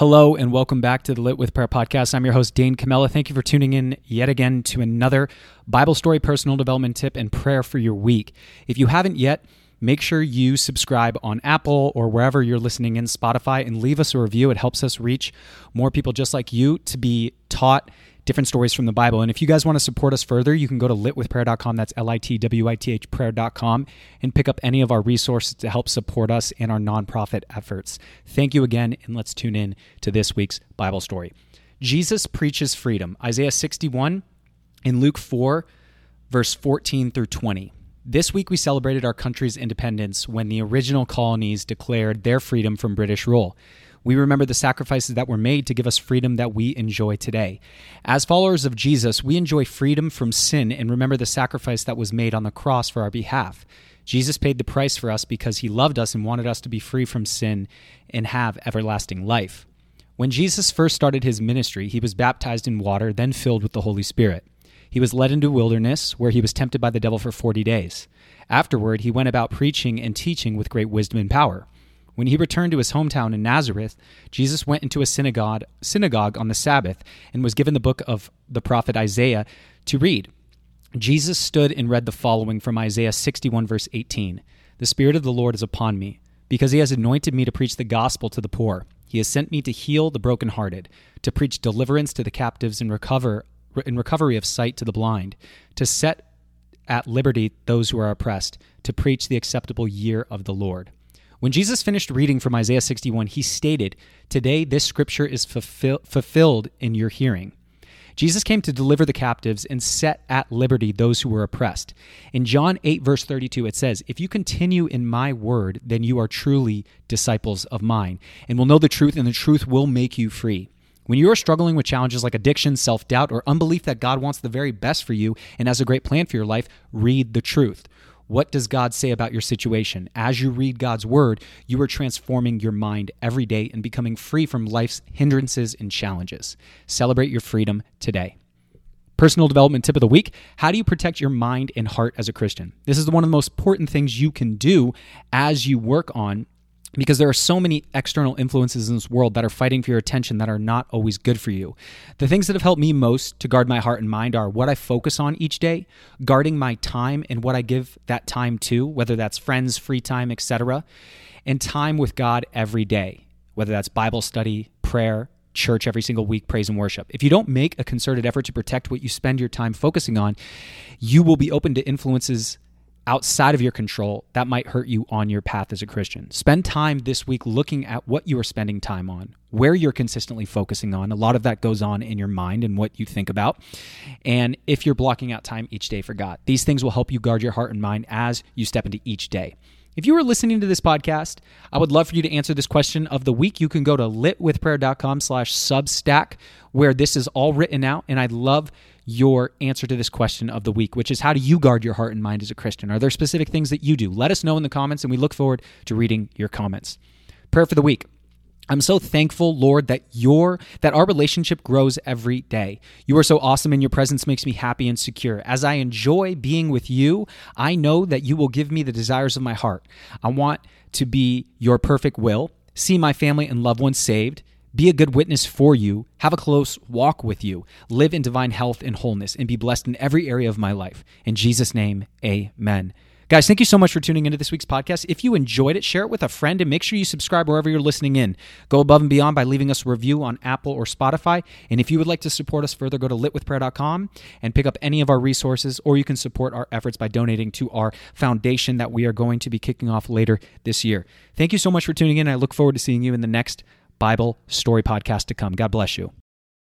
Hello and welcome back to the Lit with Prayer podcast. I'm your host, Dane Camella. Thank you for tuning in yet again to another Bible story, personal development tip, and prayer for your week. If you haven't yet, make sure you subscribe on Apple or wherever you're listening in Spotify and leave us a review. It helps us reach more people just like you to be taught different stories from the Bible. And if you guys want to support us further, you can go to litwithprayer.com. That's L I T W I T H prayer.com and pick up any of our resources to help support us in our nonprofit efforts. Thank you again, and let's tune in to this week's Bible story. Jesus preaches freedom. Isaiah 61 in Luke 4, verse 14 through 20. This week we celebrated our country's independence when the original colonies declared their freedom from British rule. We remember the sacrifices that were made to give us freedom that we enjoy today. As followers of Jesus, we enjoy freedom from sin and remember the sacrifice that was made on the cross for our behalf. Jesus paid the price for us because he loved us and wanted us to be free from sin and have everlasting life. When Jesus first started his ministry, he was baptized in water, then filled with the Holy Spirit. He was led into wilderness, where he was tempted by the devil for 40 days. Afterward, he went about preaching and teaching with great wisdom and power. When he returned to his hometown in Nazareth, Jesus went into a synagogue, synagogue on the Sabbath and was given the book of the prophet Isaiah to read. Jesus stood and read the following from Isaiah 61, verse 18 The Spirit of the Lord is upon me, because he has anointed me to preach the gospel to the poor. He has sent me to heal the brokenhearted, to preach deliverance to the captives and recover in recovery of sight to the blind, to set at liberty those who are oppressed, to preach the acceptable year of the Lord. When Jesus finished reading from Isaiah 61, he stated, Today this scripture is fulfill- fulfilled in your hearing. Jesus came to deliver the captives and set at liberty those who were oppressed. In John 8, verse 32, it says, If you continue in my word, then you are truly disciples of mine, and will know the truth, and the truth will make you free. When you are struggling with challenges like addiction, self doubt, or unbelief that God wants the very best for you and has a great plan for your life, read the truth. What does God say about your situation? As you read God's word, you are transforming your mind every day and becoming free from life's hindrances and challenges. Celebrate your freedom today. Personal development tip of the week How do you protect your mind and heart as a Christian? This is one of the most important things you can do as you work on because there are so many external influences in this world that are fighting for your attention that are not always good for you. The things that have helped me most to guard my heart and mind are what I focus on each day, guarding my time and what I give that time to, whether that's friends, free time, etc., and time with God every day, whether that's Bible study, prayer, church every single week, praise and worship. If you don't make a concerted effort to protect what you spend your time focusing on, you will be open to influences outside of your control that might hurt you on your path as a Christian. Spend time this week looking at what you are spending time on, where you're consistently focusing on. A lot of that goes on in your mind and what you think about. And if you're blocking out time each day for God, these things will help you guard your heart and mind as you step into each day. If you are listening to this podcast, I would love for you to answer this question of the week. You can go to litwithprayer.com slash substack where this is all written out. And I'd love your answer to this question of the week, which is how do you guard your heart and mind as a Christian? Are there specific things that you do? Let us know in the comments, and we look forward to reading your comments. Prayer for the week. I'm so thankful, Lord, that your that our relationship grows every day. You are so awesome and your presence makes me happy and secure. As I enjoy being with you, I know that you will give me the desires of my heart. I want to be your perfect will, see my family and loved ones saved, be a good witness for you, have a close walk with you, live in divine health and wholeness, and be blessed in every area of my life. In Jesus' name, amen. Guys, thank you so much for tuning into this week's podcast. If you enjoyed it, share it with a friend and make sure you subscribe wherever you're listening in. Go above and beyond by leaving us a review on Apple or Spotify. And if you would like to support us further, go to litwithprayer.com and pick up any of our resources, or you can support our efforts by donating to our foundation that we are going to be kicking off later this year. Thank you so much for tuning in. I look forward to seeing you in the next Bible story podcast to come. God bless you.